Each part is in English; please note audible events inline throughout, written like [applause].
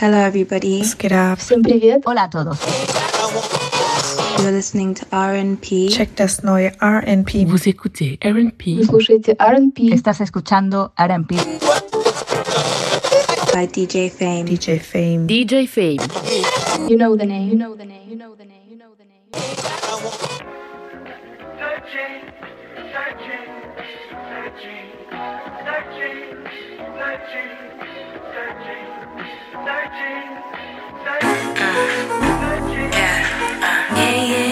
Hello, everybody. Let's get up. Hola a todos. You're listening to RNP. Check das neue RNP. Vous écoutez RNP. Vous слушаете RNP. Estás escuchando RNP. By DJ Fame. DJ Fame. DJ Fame. You know the name. You know the name. You know the name. You know the name. Uh, yeah, yeah.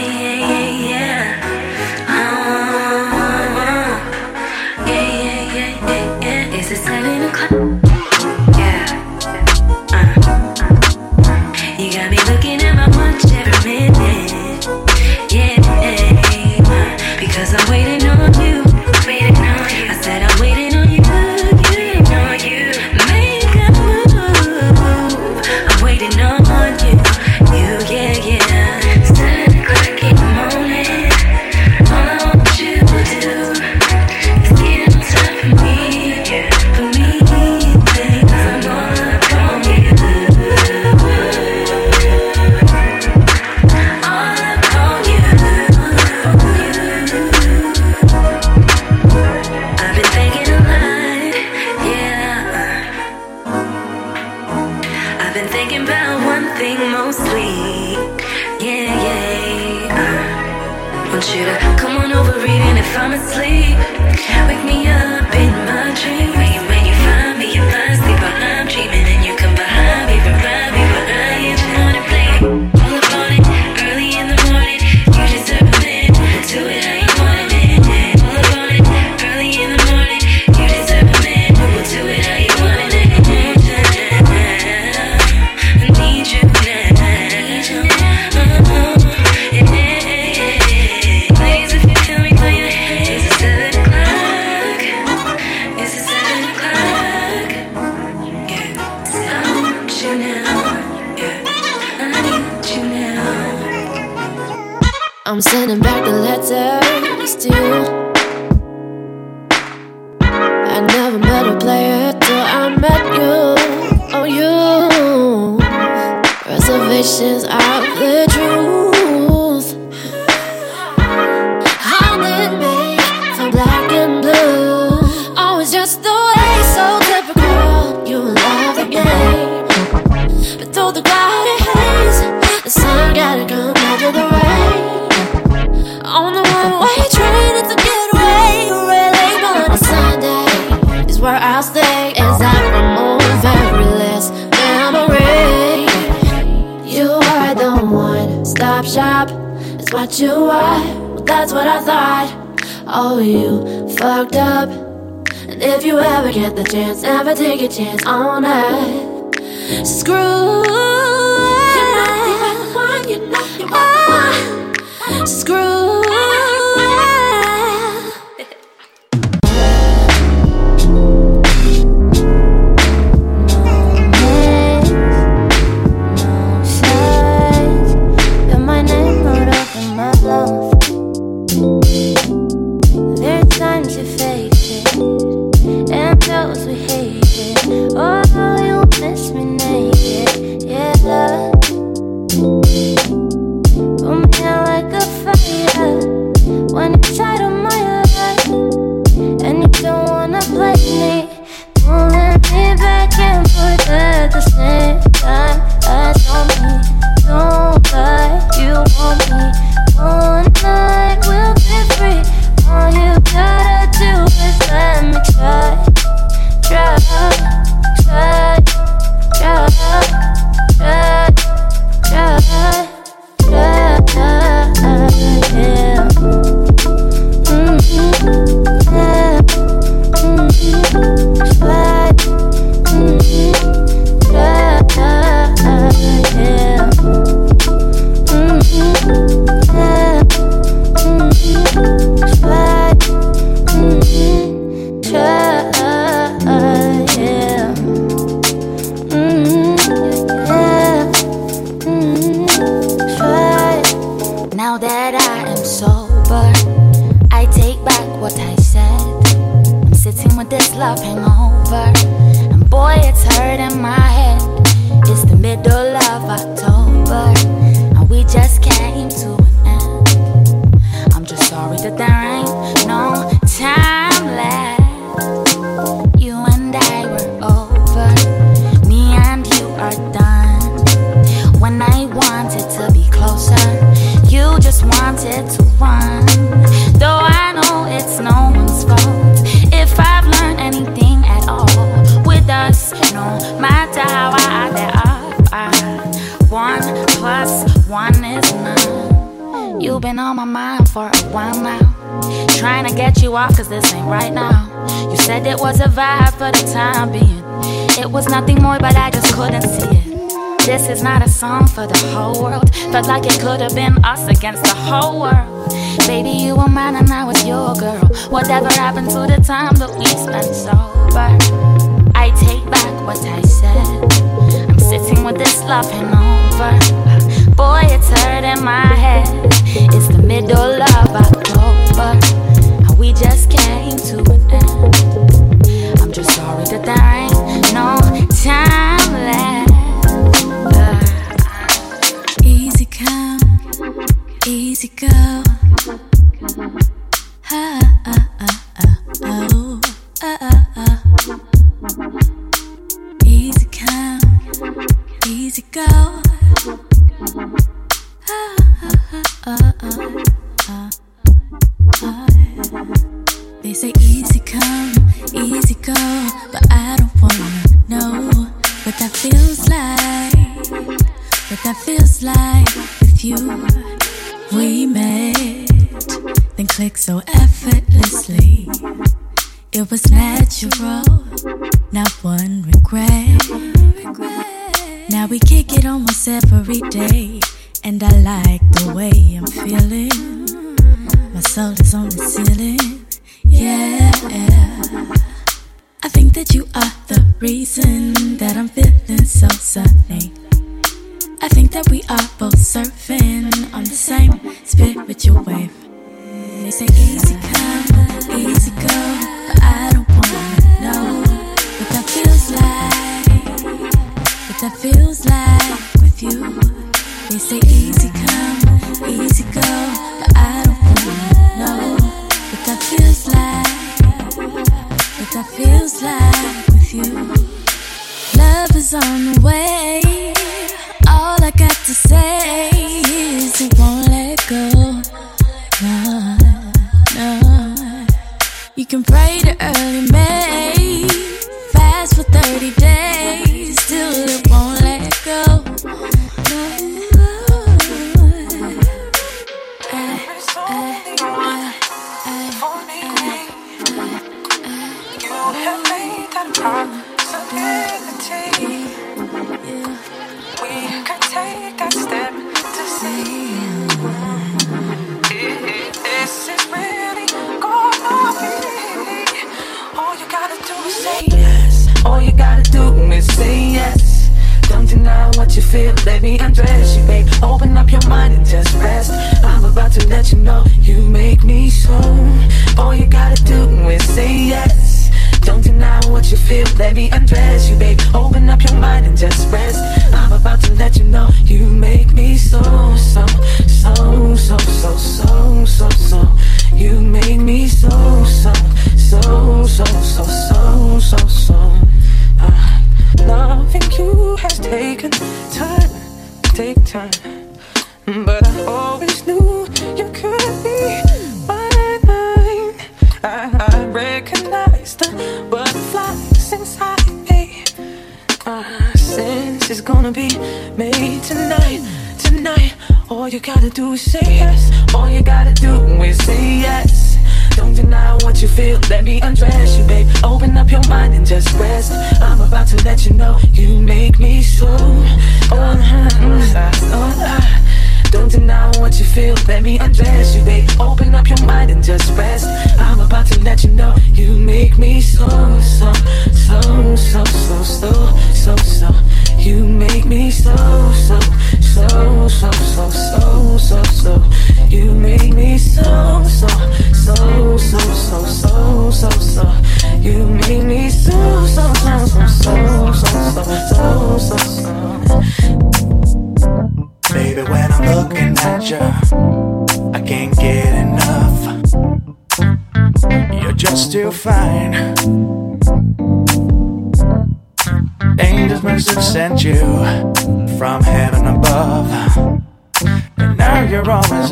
I'm sending back the letters to you. I never met a player till I met you. Oh, you. Reservations of the truth. How me from black and blue? Always just the way, so typical. You love the game. But through the cloudy haze, the sun gotta come. what you are. Well, that's what I thought. Oh, you fucked up. And if you ever get the chance, never take a chance on her. Screw her. You're not the one. You're not the one. So screw. flopping over. for the whole world. Felt like it could have been us against the whole world. Baby, you were mine and I was your girl. Whatever happened to the time that we spent sober? I take back what I said. I'm sitting with this love hangover. Boy, it's hurting my head. It's the middle of October, and we just came to an end. I'm just sorry that there ain't no reason.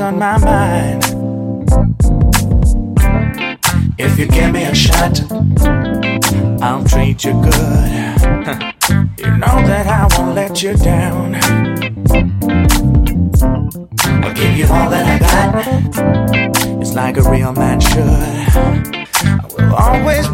On my mind. If you give me a shot, I'll treat you good. [laughs] You know that I won't let you down. I'll give you all that I got. It's like a real man should. I will always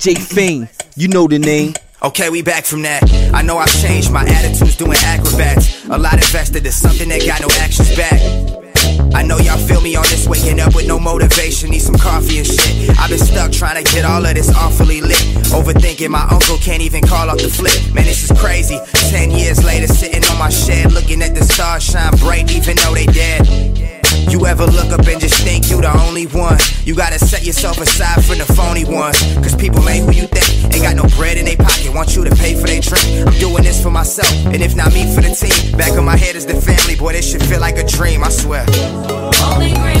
DJ Fiend, you know the name. Okay, we back from that. I know I've changed my attitudes doing acrobats. A lot invested in something that got no actions back. I know y'all feel me on this waking up with no motivation, need some coffee and shit. I've been stuck trying to get all of this awfully lit. Overthinking my uncle can't even call off the flip. Man, this is crazy. Ten years later, sitting on my shed, looking at the stars shine bright, even though they dead. You ever look up and just think you the only one? You gotta set yourself aside from the phony ones. Cause people ain't who you think. Ain't got no bread in their pocket, want you to pay for their drink. I'm doing this for myself, and if not me, for the team. Back of my head is the family, boy, this should feel like a dream, I swear. Only green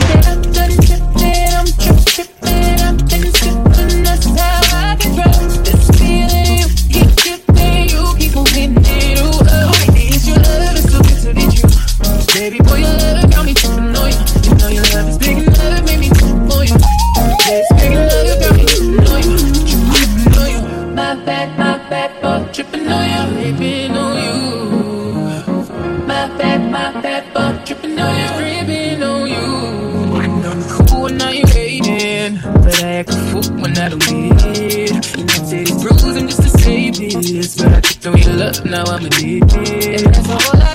Now I'm addicted. And that's.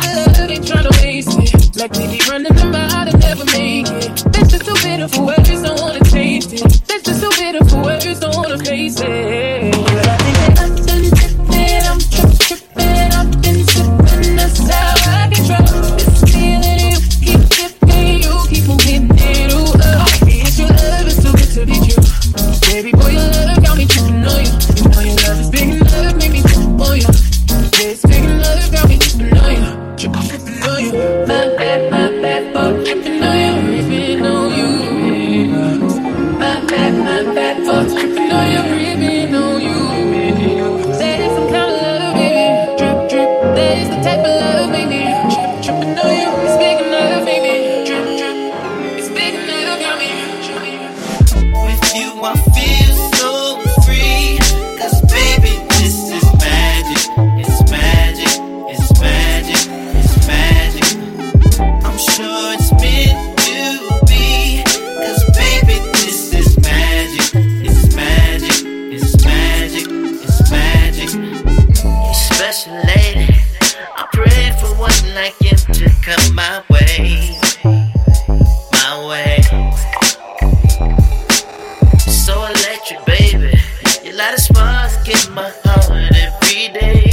lot of smiles get my heart every day.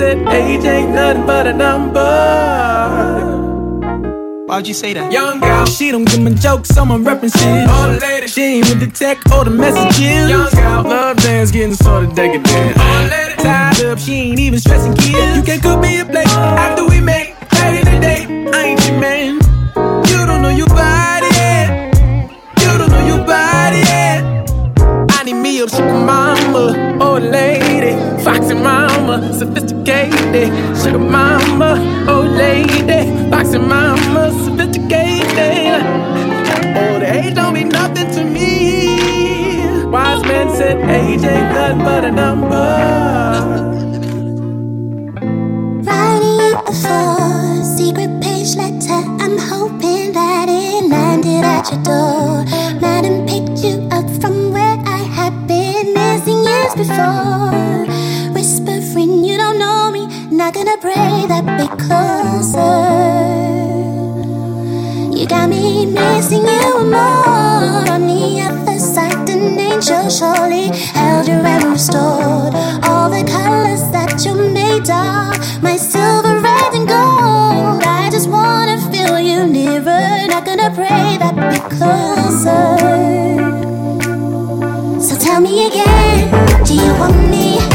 said age ain't nothing but a number. Why'd you say that? Young girl, she don't give me jokes, so I'm references. All the ladies, she ain't with the tech or the messages. Young girl, love dance getting sort of decadent. All the ladies, tied up, she ain't even stressing kids. You can cook me a plate after we make late in the day. I ain't your man. You don't know your body. Yet. You don't know your body. Yet. I need me a sugar mama old lady, foxy mama, sophisticated. Sugar mama, old lady, foxy mama, sophisticated. Old age don't mean nothing to me. Wise men said age ain't nothing but a number. Writing a four-secret page letter, I'm hoping that it landed at your door. Madam picked you up before. Whisper, you don't know me. Not gonna pray that bit closer. You got me missing you more. On the other side, an angel surely held you and restored all the colors that you made up. My silver, red, and gold. I just wanna feel you nearer. Not gonna pray that bit closer. So tell me again. Do you want me?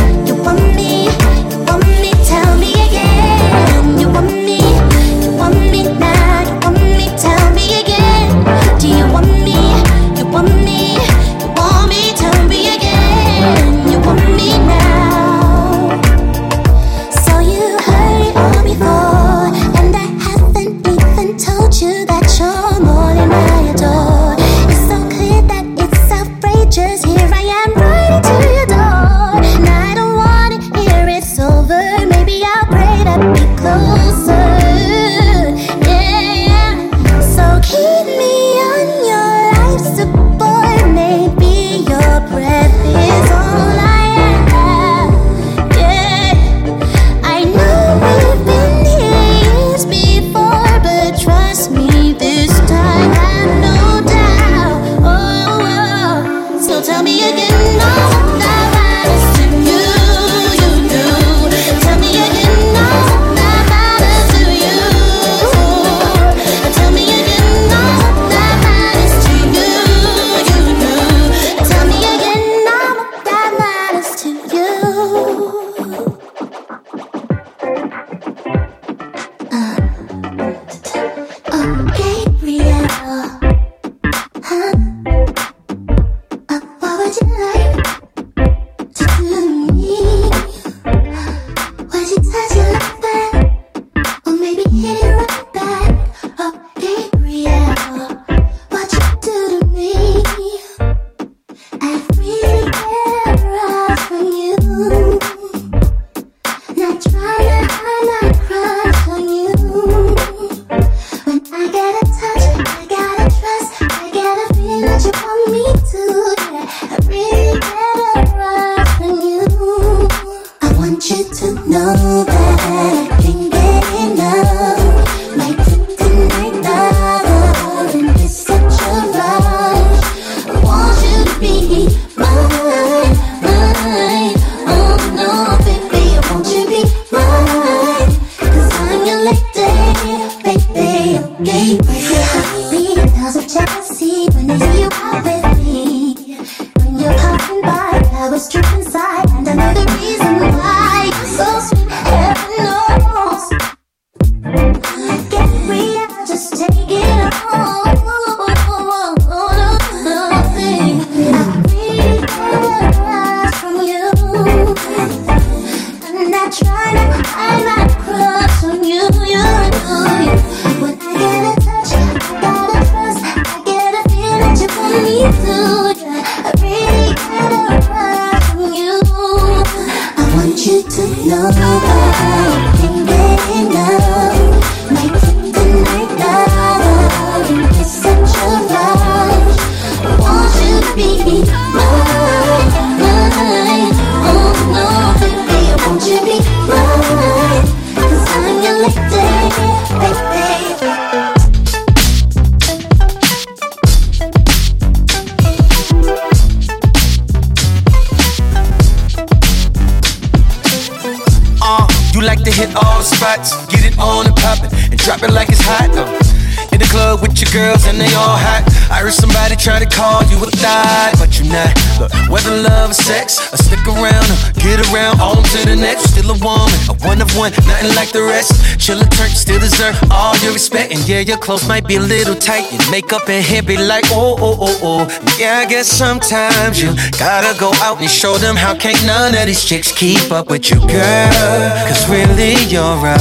Chillin' Turk still deserve all your respect. And yeah, your clothes might be a little tight. Your makeup and hair be like, oh, oh, oh, oh. Yeah, I guess sometimes you gotta go out and show them how can't none of these chicks keep up with you, girl. Cause really, you're a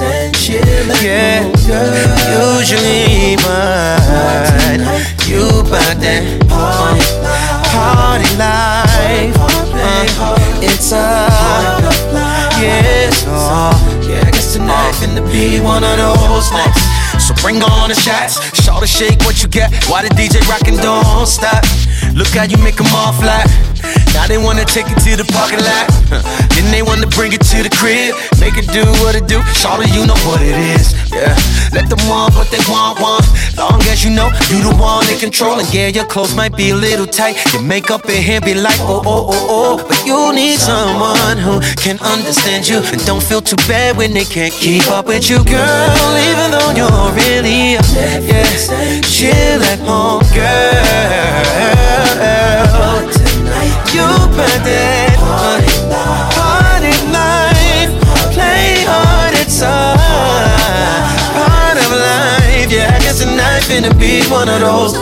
and chill. Yeah, girl. usually mine. You bout that party, party life. Uh, it's a, yeah. oh. Life in be one of those. So bring on the shots, shout to shake what you got. Why the DJ rockin' don't stop? Look how you make 'em all flat. Now they wanna take it to the parking lot. [laughs] Then they wanna bring it to the crib. Make it do what it do. Shorty, you know what it is. Yeah. Let them want what they want, want. Long as you know you the one in control. And yeah, your clothes might be a little tight. Your makeup in here be like, oh, oh, oh, oh. But you need someone who can understand you. And don't feel too bad when they can't keep up with you, girl. Even though you're really upset, yeah. Chill at home, girl. You better party life, play hard, it's all part of life. Yeah, I guess tonight finna be one of those.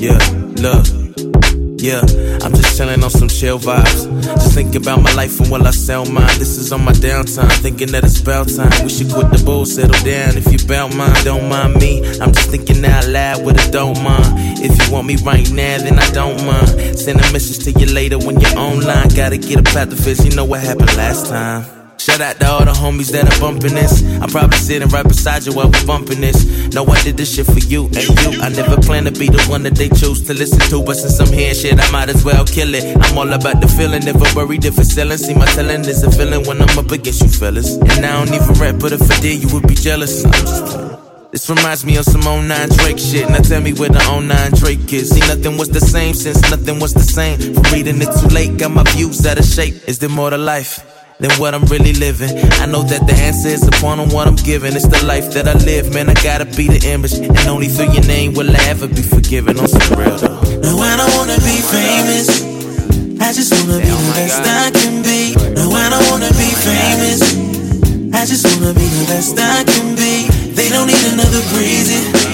Yeah, look. Yeah, I'm just chilling on some chill vibes. Thinking about my life and will I sell mine. This is on my downtime, thinking that it's about time. We should quit the bull, settle down. If you bout mine, don't mind me. I'm just thinking out loud with a don't mind. If you want me right now, then I don't mind. Send a message to you later when you're online. Gotta get up out the fence, you know what happened last time. Shout out to all the homies that are bumping this. I'm probably sitting right beside you while we're bumping this. Know I did this shit for you and you. I never planned to be the one that they choose to listen to, but since I'm here, shit, I might as well kill it. I'm all about the feeling, never worried if it's selling. See, my telling is a feeling when I'm up against you fellas. And I don't even rap, but if I did, you would be jealous. This reminds me of some 09 Drake shit. Now tell me where the 09 Drake is. See, nothing was the same since nothing was the same. For reading it too late, got my views out of shape. Is there more to life? Than what I'm really living. I know that the answer is upon what I'm giving. It's the life that I live, man. I gotta be the image. And only through your name will I ever be forgiven. On some real though. No, I don't wanna be famous. I just wanna be oh the best I can be. No, I don't wanna be oh famous. I just wanna be the best I can be. They don't need another breezy.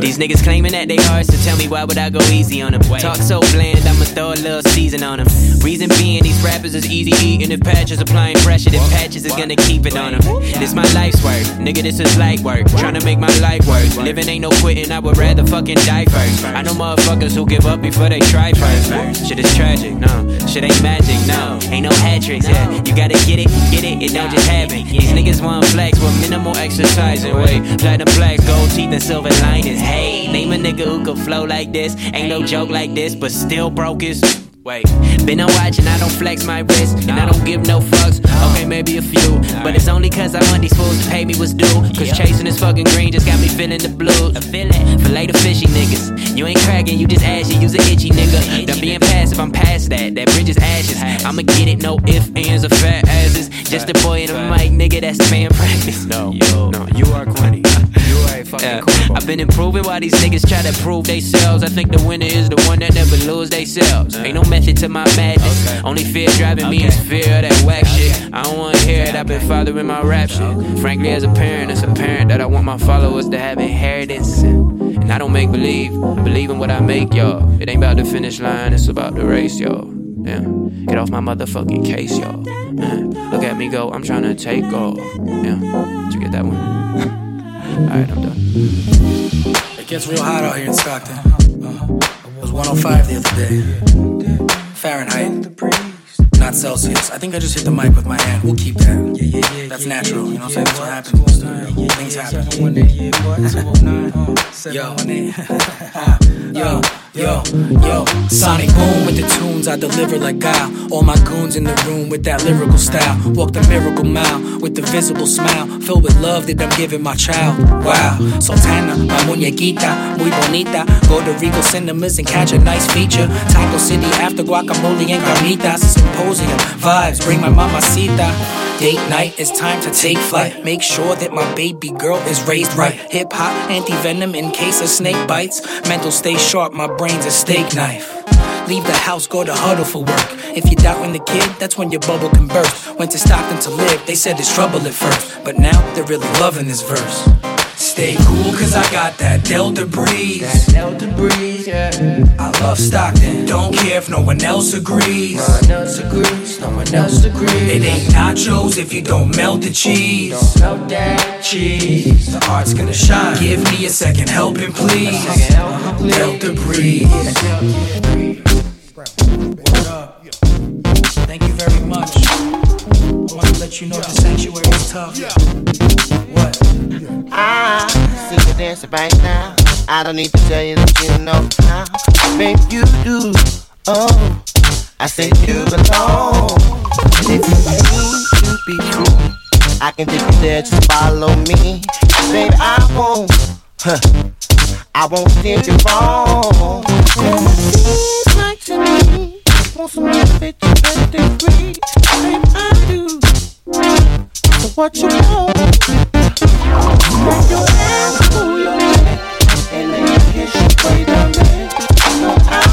These niggas claiming that they hard, so tell me why would I go easy on them? Talk so bland, I'ma throw a little season on them. Reason being, these rappers is easy eating. If patches applying pressure, then patches is gonna keep it on them. This my life's work, nigga, this is light work. Trying to make my life work. Living ain't no quitting, I would rather fucking die first. I know motherfuckers who give up before they try first. Shit is tragic, no. Shit ain't magic, no. Ain't no hat tricks, yeah. You gotta get it, get it, it don't just happen. These niggas want flex with minimal exercise and weight. Platinum flags, gold teeth, and silver linings. Hey, name a nigga who could flow like this. Ain't no joke like this, but still broke is. Wait, been on watching, I don't flex my wrist, and I don't give no fucks. Okay, maybe a few, but it's only cause I want these fools to pay me what's due. Cause chasing this fucking green just got me feeling the blues. Fillet the fishy niggas. You ain't cracking, you just ashy, you's a itchy nigga. Done being passive, I'm past that. That bridge is ashes. I'ma get it, no ifs, ands, or fat asses. Just a boy in a mic, nigga, that's fan practice. No, no, you are corny. You are a fucking yeah. I've been improving while these niggas try to prove themselves. I think the winner is the one that never lose themselves. Ain't no method to my madness. Okay. Only fear driving me is fear of that whack okay. shit. I don't wanna hear it. I've been following my rap shit. Frankly, as a parent, it's apparent that I want my followers to have inheritance. And I don't make believe, believe in what I make, y'all. It ain't about the finish line, it's about the race, y'all. Yeah. Get off my motherfucking case, y'all. Man, look at me go, I'm trying to take off. Yeah. Did you get that one? [laughs] Alright, I'm done. It gets real hot out here in Stockton. It was 105 the other day. Fahrenheit, not Celsius. I think I just hit the mic with my hand. We'll keep that. Yeah, yeah, yeah. That's natural. You know what I'm saying? That's what happens. Things happen. Yo, [laughs] yo. [laughs] Yo, yo, Sonic boom with the tunes I deliver like Guile. All my goons in the room with that lyrical style. Walk the miracle mile with the visible smile. Filled with love that I'm giving my child. Wow, Sultana, my muñequita, muy bonita. Go to Regal Cinemas and catch a nice feature. Taco City after guacamole and carnitas. Symposium vibes, bring my mamacita. Date night, it's time to take flight. Make sure that my baby girl is raised right. Hip hop, anti venom in case of snake bites. Mental stay sharp, my brain's a steak knife. Leave the house, go to huddle for work. If you're doubting the kid, that's when your bubble can burst. Went to Stockton to live, they said it's trouble at first. But now they're really loving this verse. Stay cool, cause I got that Delta breeze. That Delta breeze, yeah love Stockton. Don't care if no one else agrees. No one else agrees, no one else agrees. It ain't nachos if you don't melt the cheese. Don't melt that cheese. The art's gonna shine. Give me a second helping, please. Melt the breeze. Thank you very much. I want to let you know yeah. the sanctuary is tough. Yeah. What? Yeah. I see you dancing right now. I don't need to tell you that you know how. Babe, you do. Oh, I said you belong. And if you need to be cool, I can take you there. Just follow me, babe. I won't. Huh. I won't steer you wrong. And it seems like to me, want some love that you better agree. Babe, I do. So what you want? Make your ass pull your way down there. No,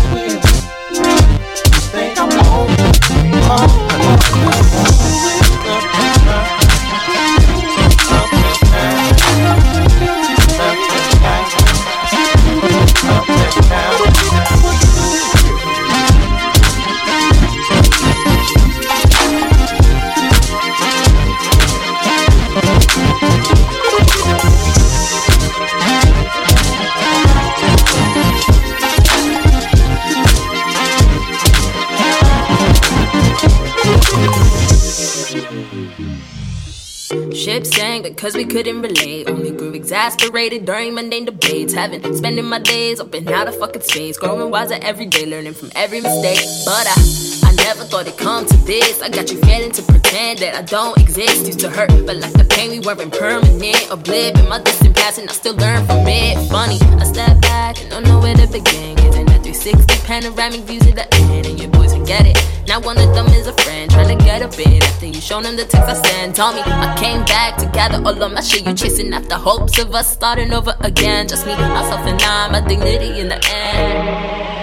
Sank because we couldn't relate. Only grew exasperated during mundane debates. Having spending my days up and out of fucking space. Growing wiser every day, learning from every mistake. But I, I never thought it'd come to this. I got you failing to pretend that I don't exist. Used to hurt, but like the pain we weren't permanent. A blip in my distant past, and I still learn from it. Funny, I step back and don't know where to begin. Getting 360 panoramic views of the end, and your boys forget it. Now one of them is a friend trying to get a bit after you shown them the text I sent. Told me I came back to gather all of my shit. You chasing after hopes of us starting over again. Just me, myself, and I, my dignity in the end.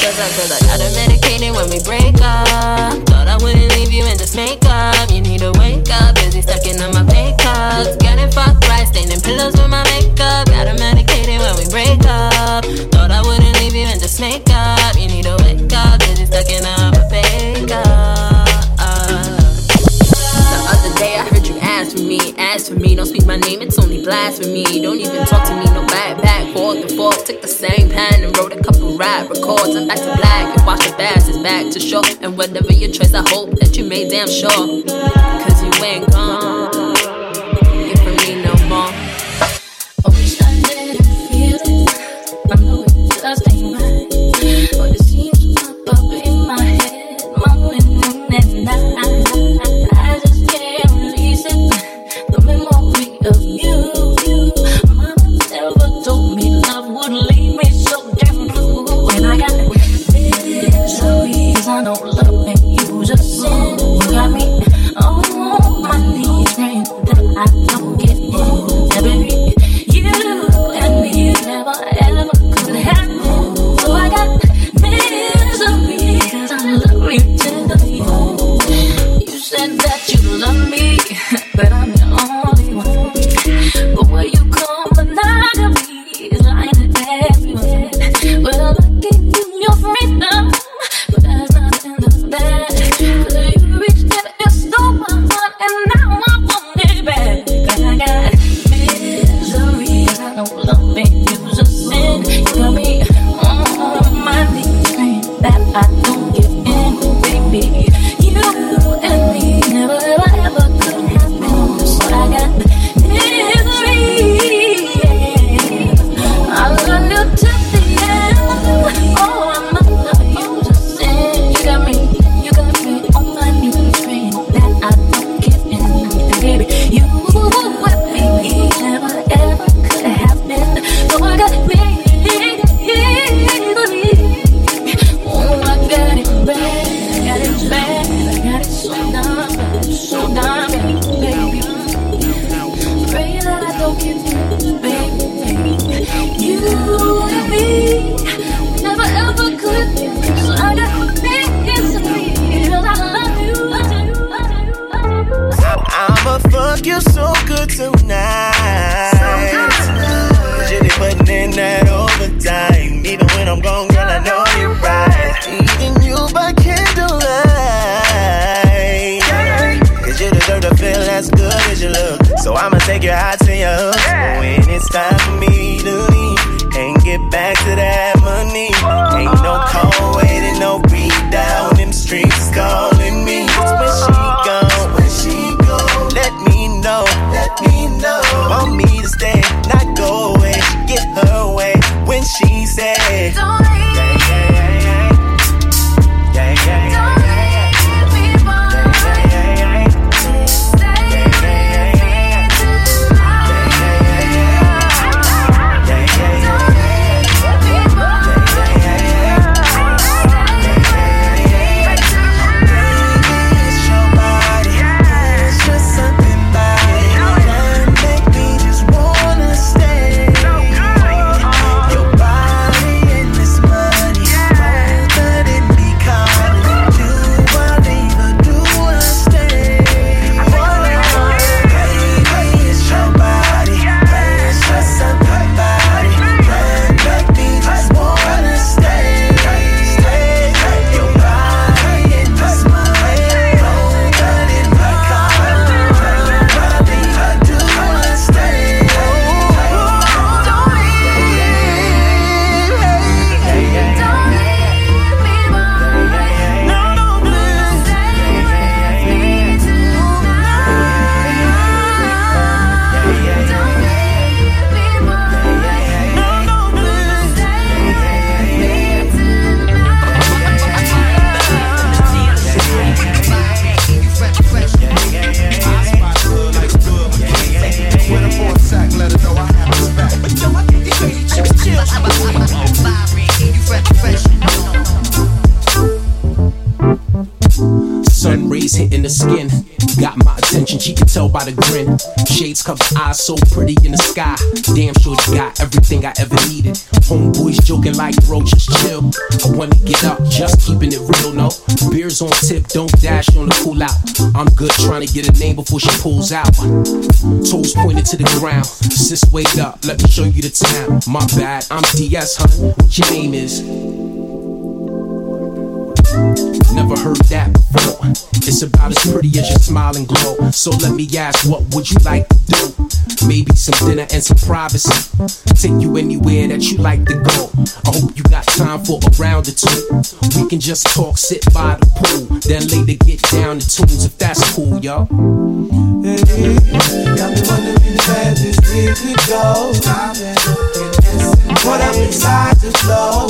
Cause I feel like I done medicated when we break up. Thought I wouldn't leave you in this makeup. You need to wake up, busy stacking And whatever your choice, I hope that you made damn sure. Cause you ain't gone. Back to that Shades cover eyes, so pretty in the sky. Damn sure you got everything I ever needed. Homeboys joking like bro, just chill. I wanna get up, just keeping it real, no. Beers on tip, don't dash on the cool out. I'm good trying to get a name before she pulls out. Toes pointed to the ground. Sis, wake up, let me show you the town. My bad, I'm DS, hun. What your name is? Never heard that before. It's about as pretty as your smile and glow. So let me ask, what would you like to do? Maybe some dinner and some privacy. Take you anywhere that you like to go. I hope you got time for a round or two. We can just talk, sit by the pool. Then later get down to tunes if that's cool, yo. Hey, got me wondering where this could go. What up inside the flow?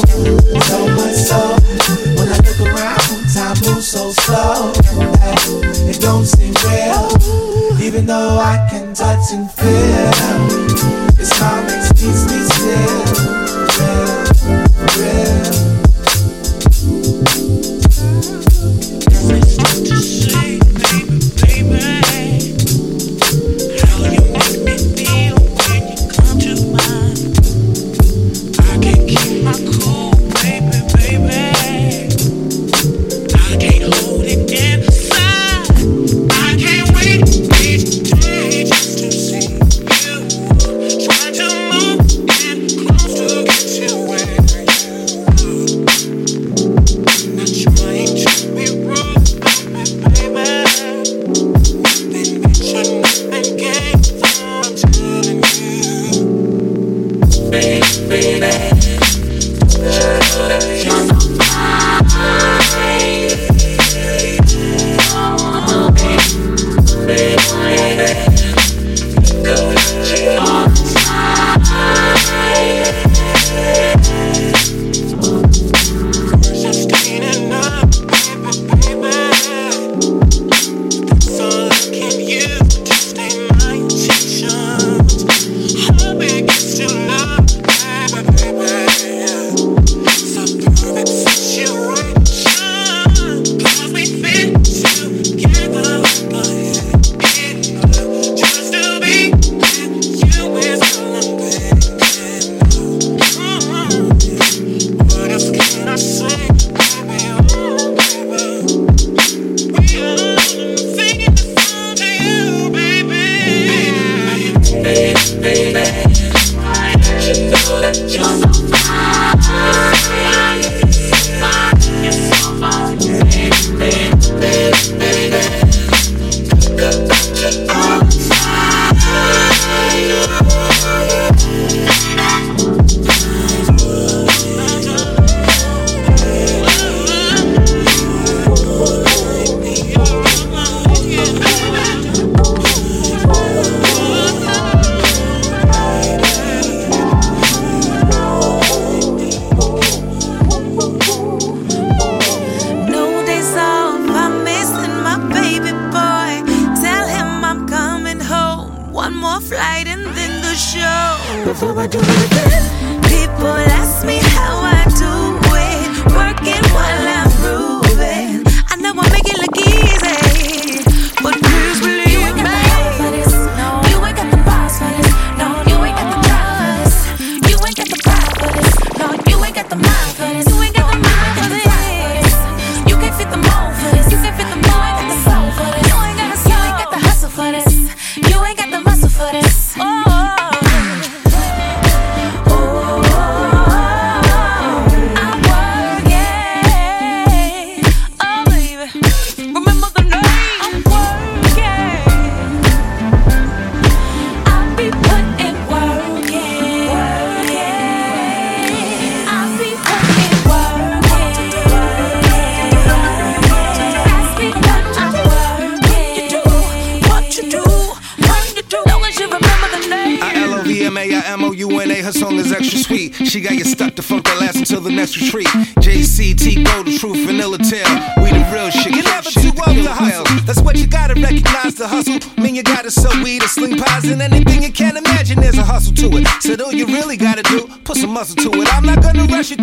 So much so so slow it don't seem real. Even though I can touch and feel, your smile makes peace still. Real, real.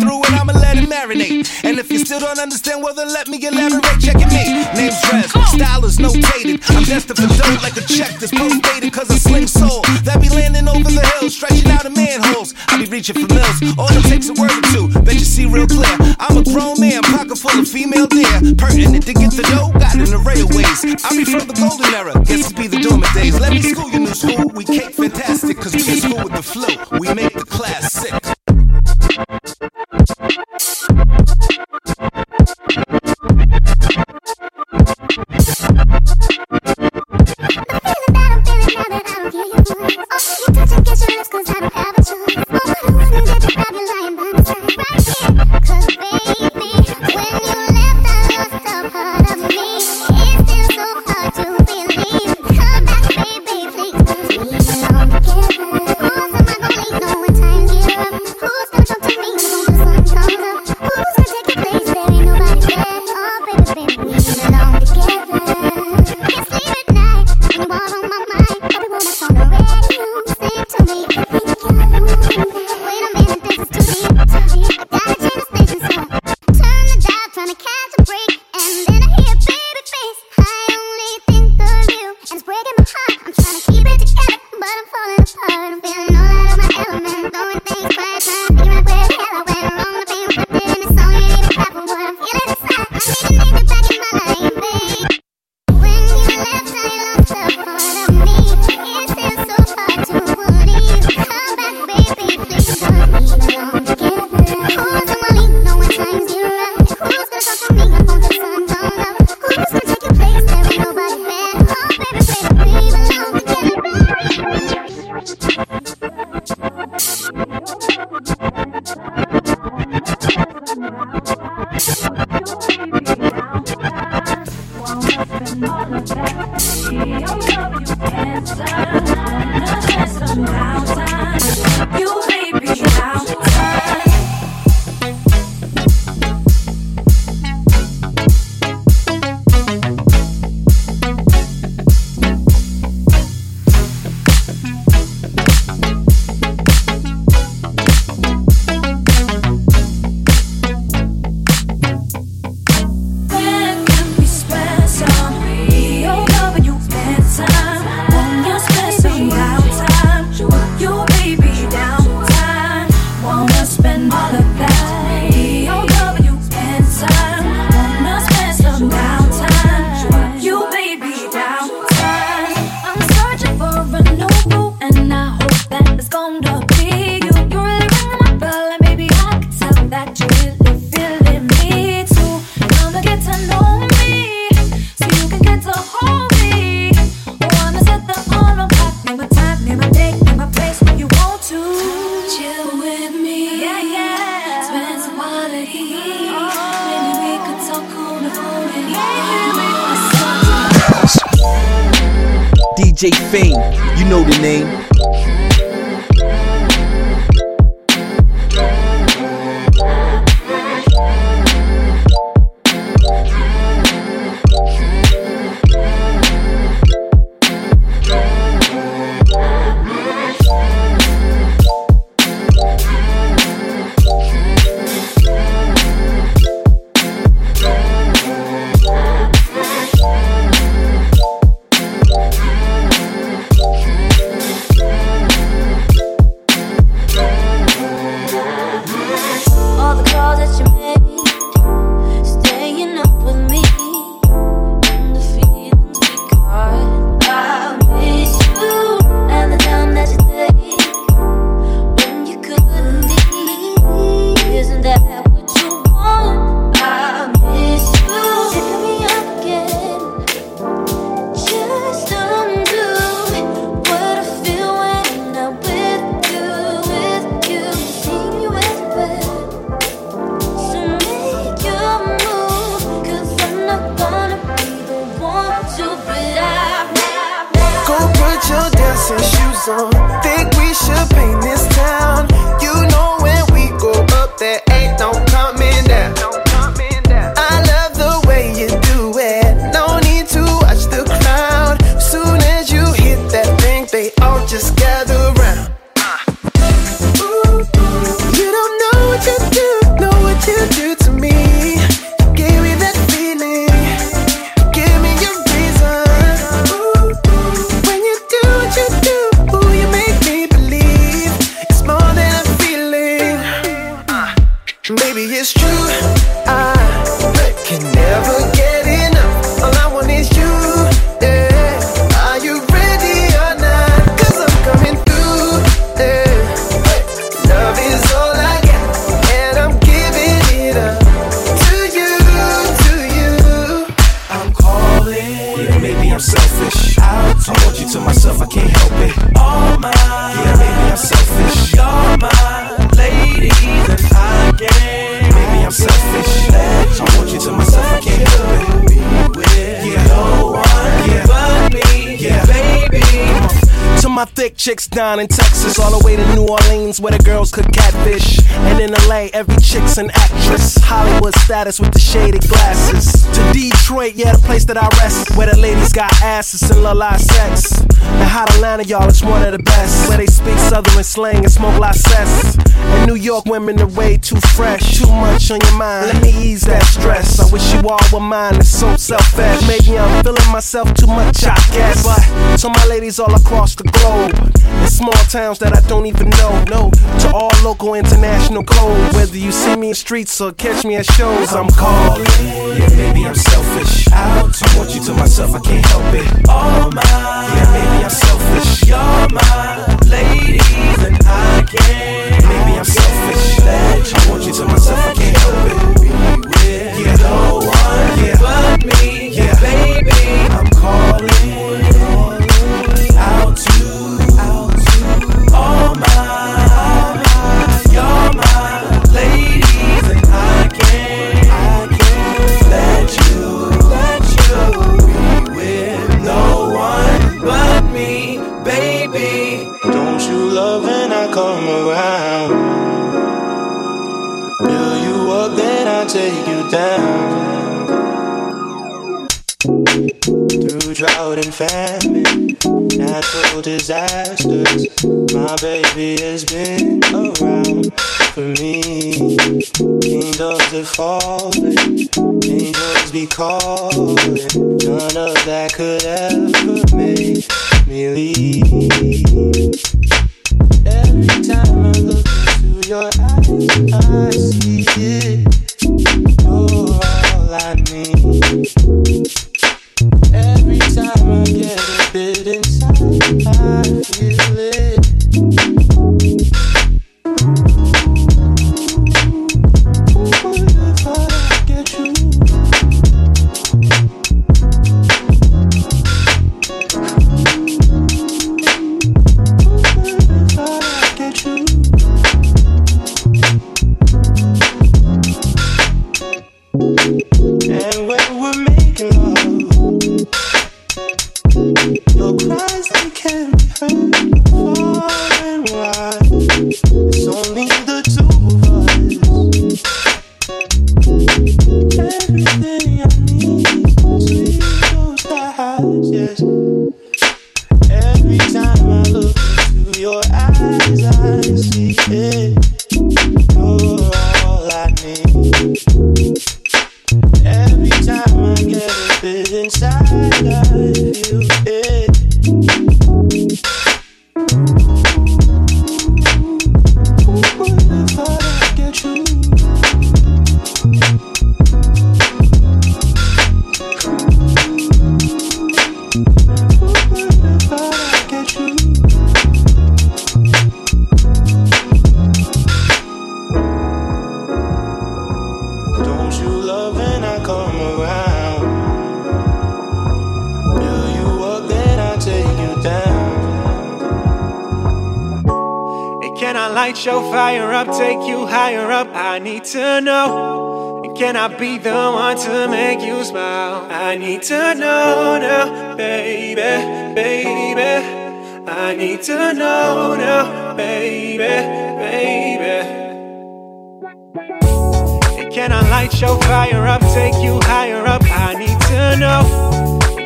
through and I'ma let it marinate. And if you still don't understand, well then let me elaborate. it me, name's Rez, style is notated. I'm destined for dirt like a check that's postdated, cause I sling soul. That be landing over the hill, stretching out of manholes. I be reaching for mills, all it takes a word or two. Bet you see real clear. I'm a grown man, pocket full of female deer. Pertinent to get the dough, got in the railways. I be from the golden era, guess to be the dormant days. Let me school you new school, we cake fantastic, cause we in school with the flu. We make the class sick. Status with the shaded glasses. To Detroit, yeah, the place that I rest. Where the ladies got asses and love live sex. And hot Atlanta, y'all, is one of the best. Where they speak Southern slang and smoke la cess. And New York women are way too fresh. Too much on your mind, let me ease that stress. I wish you all were mine, it's so selfish. Maybe I'm feeling myself too much, I guess. But to my ladies all across the globe, small towns that I don't even know. No, to all local, international code. Whether you see me in streets or catch me at shows, I'm calling. Yeah, maybe I'm selfish. Out. I want you to myself, I can't help it. All mine. Yeah, maybe I'm selfish. You're my lady, and I can't. Maybe I'm selfish. I want you to myself, I can't help it. With Yeah. no one Yeah. but me, Yeah. baby. I'm calling around? Fill you up, then I take you down. Through drought and famine, natural disasters, my baby has been around for me. Kingdoms are falling, angels be calling. None of that could ever make me leave. Your eyes, I see it. Baby, baby. I need to know now, baby, baby. Can I light your fire up, take you higher up? I need to know.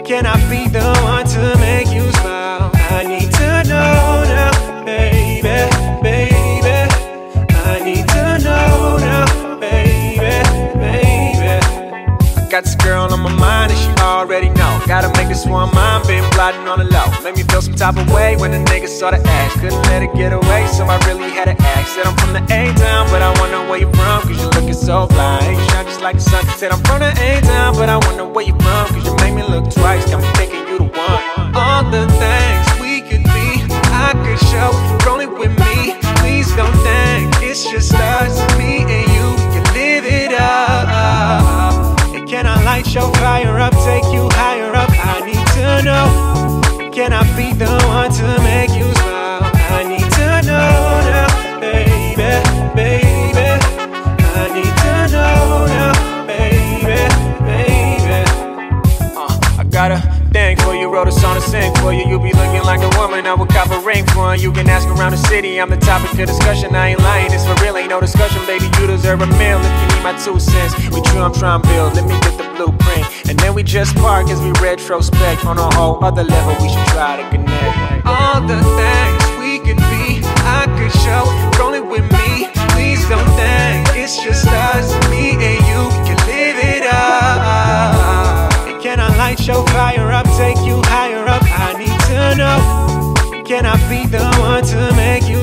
Can I be the one to make you smile? I need to know now, baby, baby. I need to know now, baby, baby. Got this girl on my mind and she this one mine, been plotting on the low. Made me feel some type of way when the nigga saw the ass. Couldn't let it get away, so I really had to ask. Said I'm from the A town, but I know where you from, cause you looking so fly. Ain't shine just like the sun. Said I'm from the A town, but I know where you from, cause you make me look twice. Got me thinking you the one. All the things we could be, I could show if you're rolling with me. Please don't think it's just us, me and you. Can live it up. And can I light your fire up, take you can I be the one to make you know. woman, I would cop a ring for you You can ask around the city. I'm the topic of discussion. I ain't lying, it's for real, ain't no discussion, baby. You deserve a meal if you need my two cents. We true, I'm trying to build. Let me get the blueprint, and then we just park as we retrospect on a whole other level. We should try to connect. All the things we could be, I could show. Rolling with me, please don't think it's just us, me and you. We can live it up. Can I light your fire up, take know. Can I be the one to make you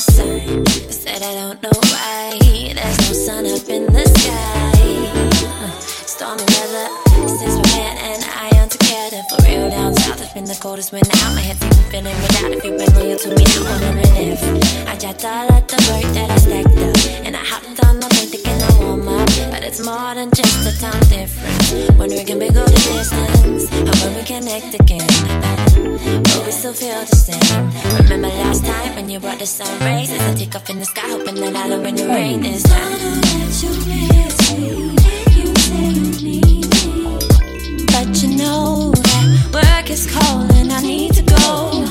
I said I don't know why there's no sun up in the sky. Uh, Stormy weather since and I for real down south. It's been the coldest winter out. My feeling without. If you've been loyal to me, now wondering if I just all of the work that I stacked it's more than just a time difference. When we can we go the distance? How will we connect again? But we still feel the same. Remember last time when you brought the sun rays? As I take off in the sky, hoping that I don't bring the rain this time. But you know that work is calling. I need to go.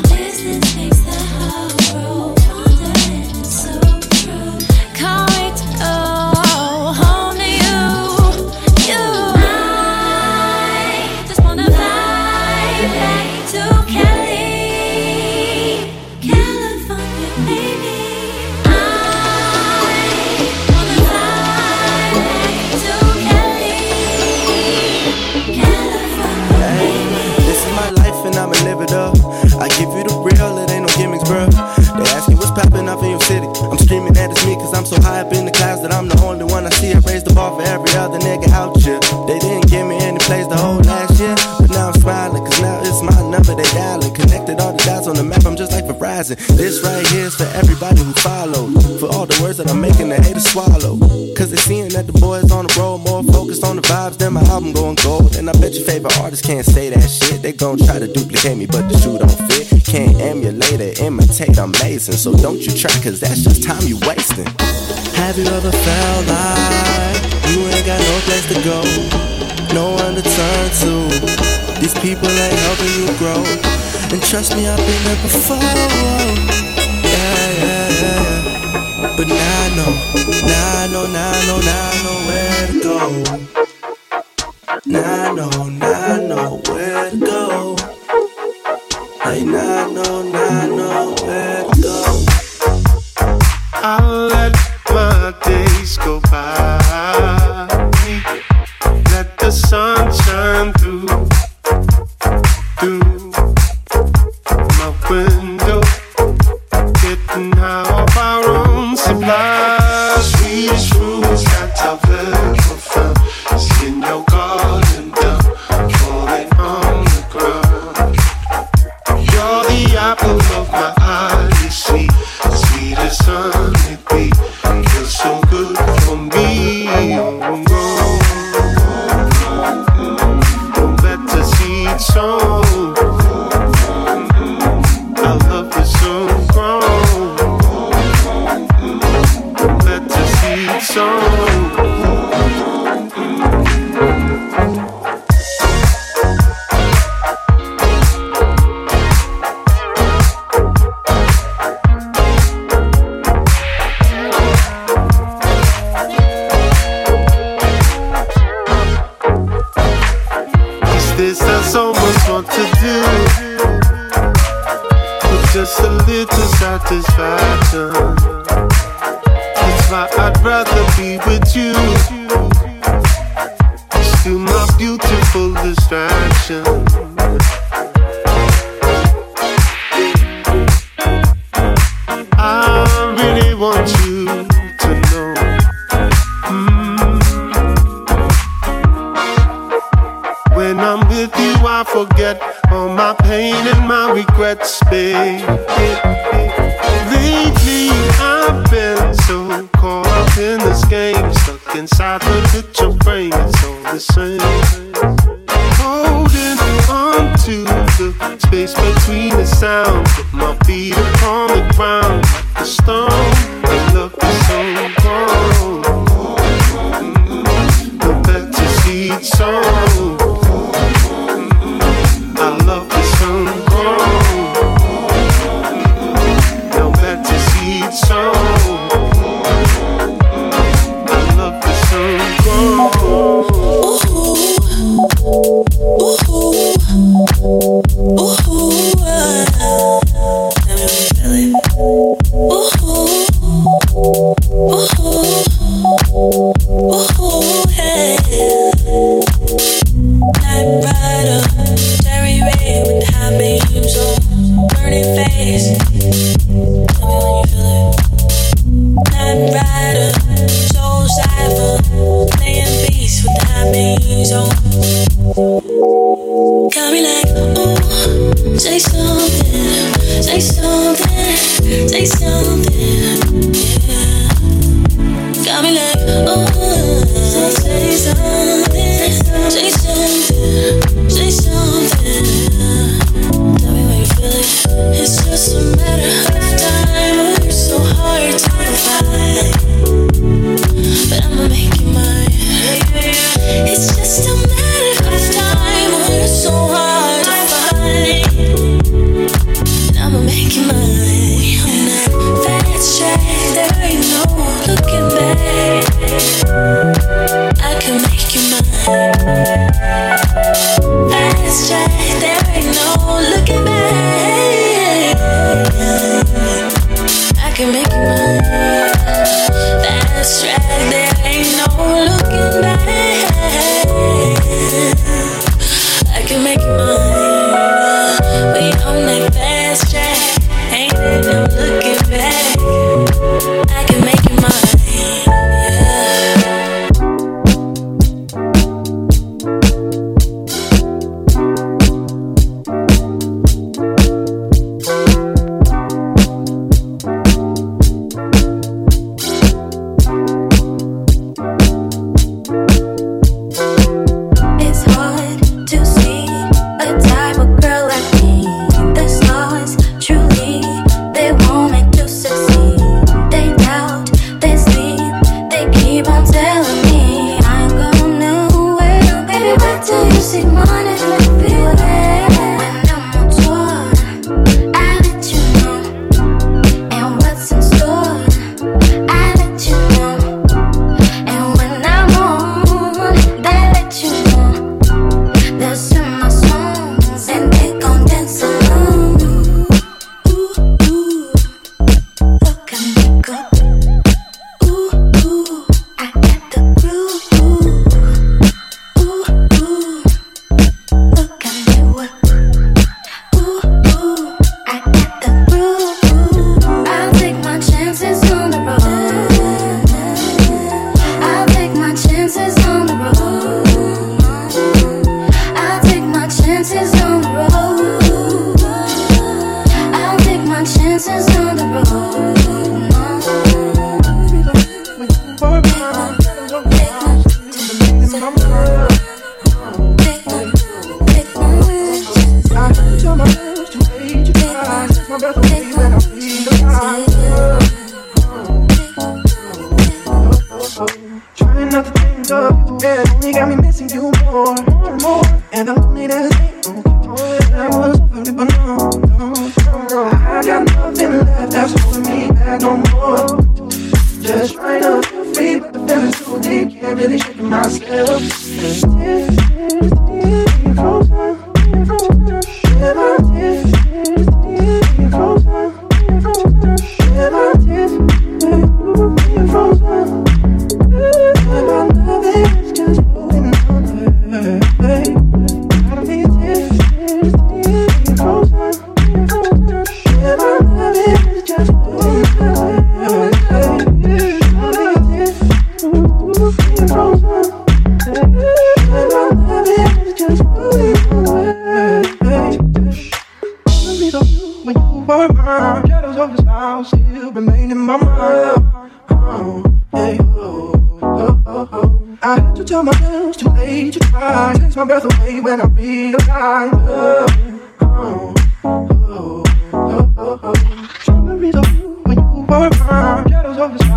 This right here's for everybody who follow. For all the words that I'm making, the haters swallow. Cause they seeing that the boys on the road more focused on the vibes than my album going gold. And I bet your favorite artists can't say that shit. They gon' try to duplicate me, but the shoe don't fit. Can't emulate or imitate, I'm amazing. So don't you try, cause that's just time you wasting. Have you ever felt like you ain't got no place to go? No one to turn to. These people ain't helping you grow. And trust me, I've been there before. Yeah, yeah, yeah. yeah. But now I know, now I know, now I know, now I know where to go. Now I know, now I know where to go. I now know.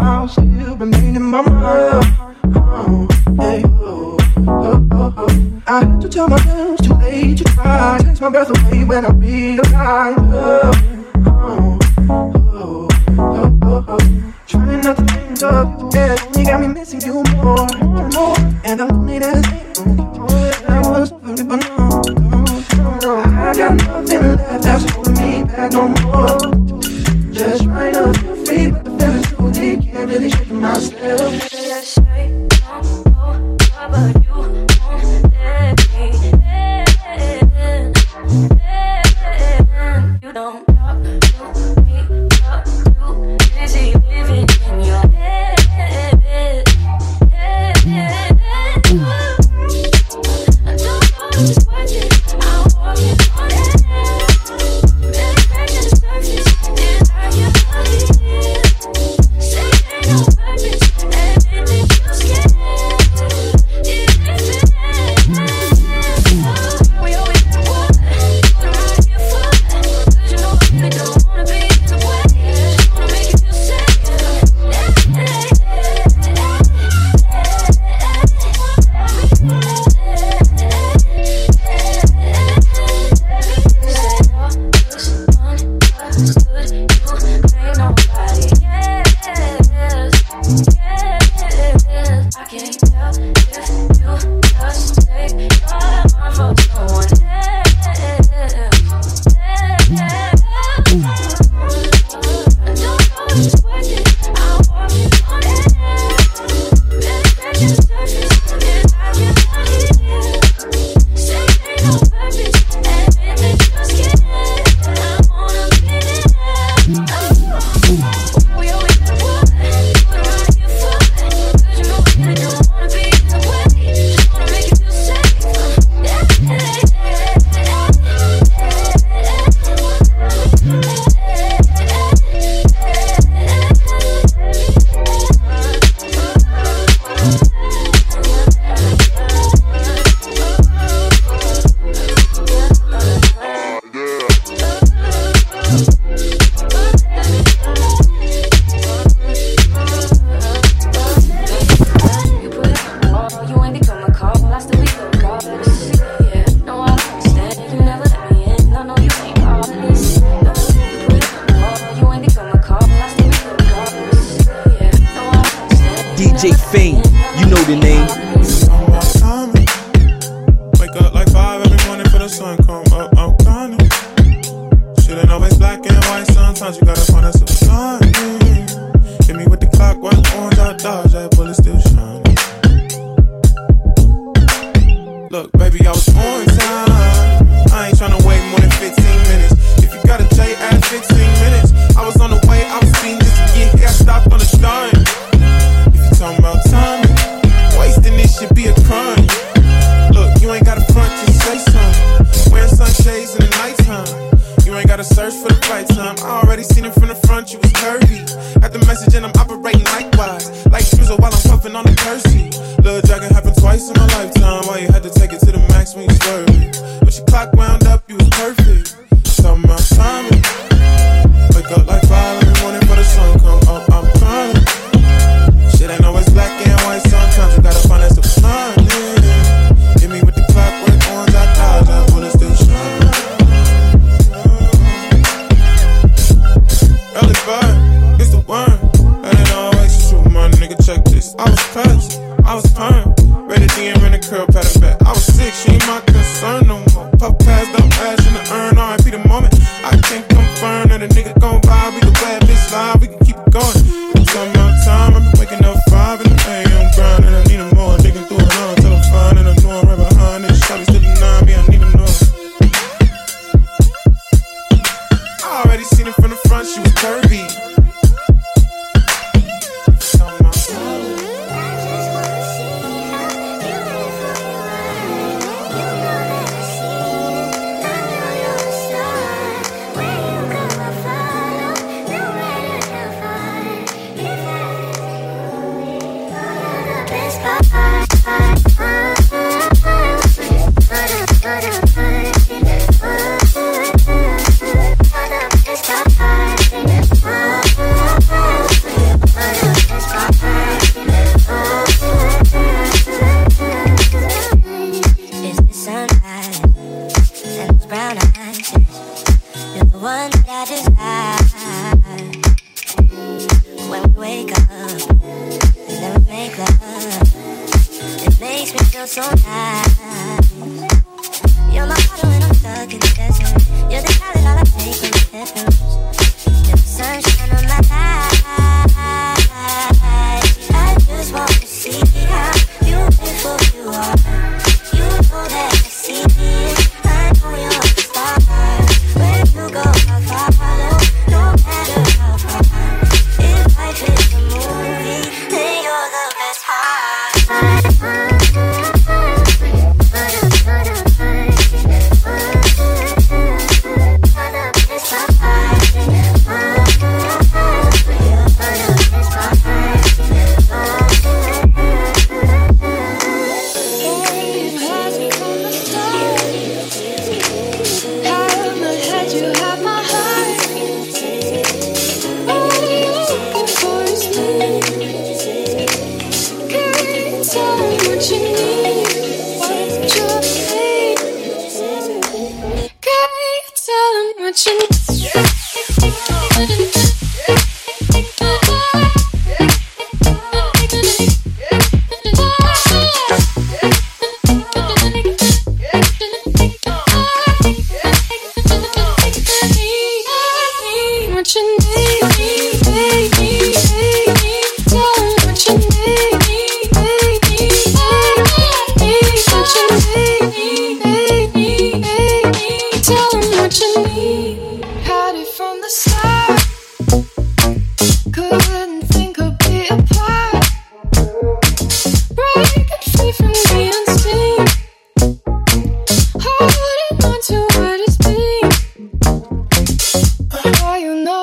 somehow still remain in my mind. Oh, hey, oh, oh, oh, I had to tell myself it's too late to try. Takes my breath away when I realize. It's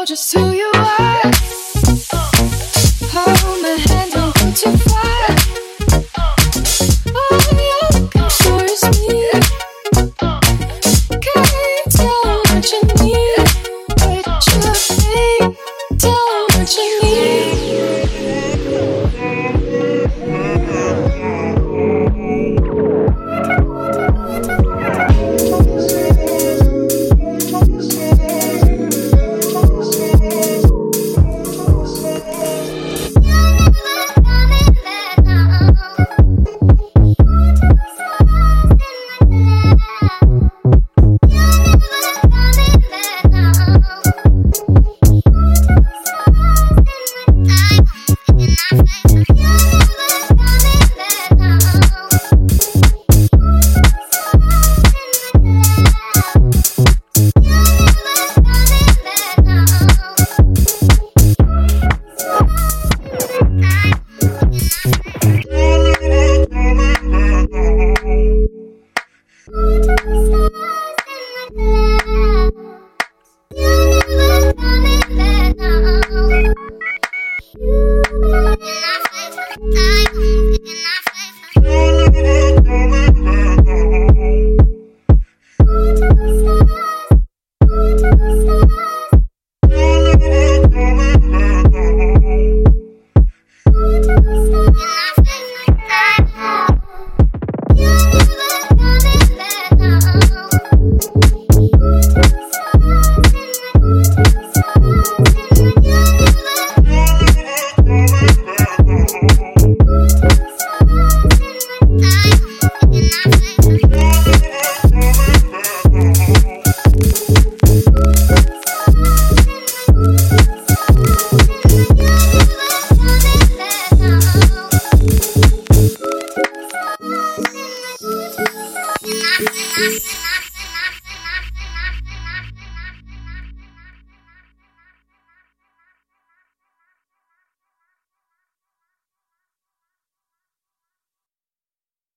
just who you are.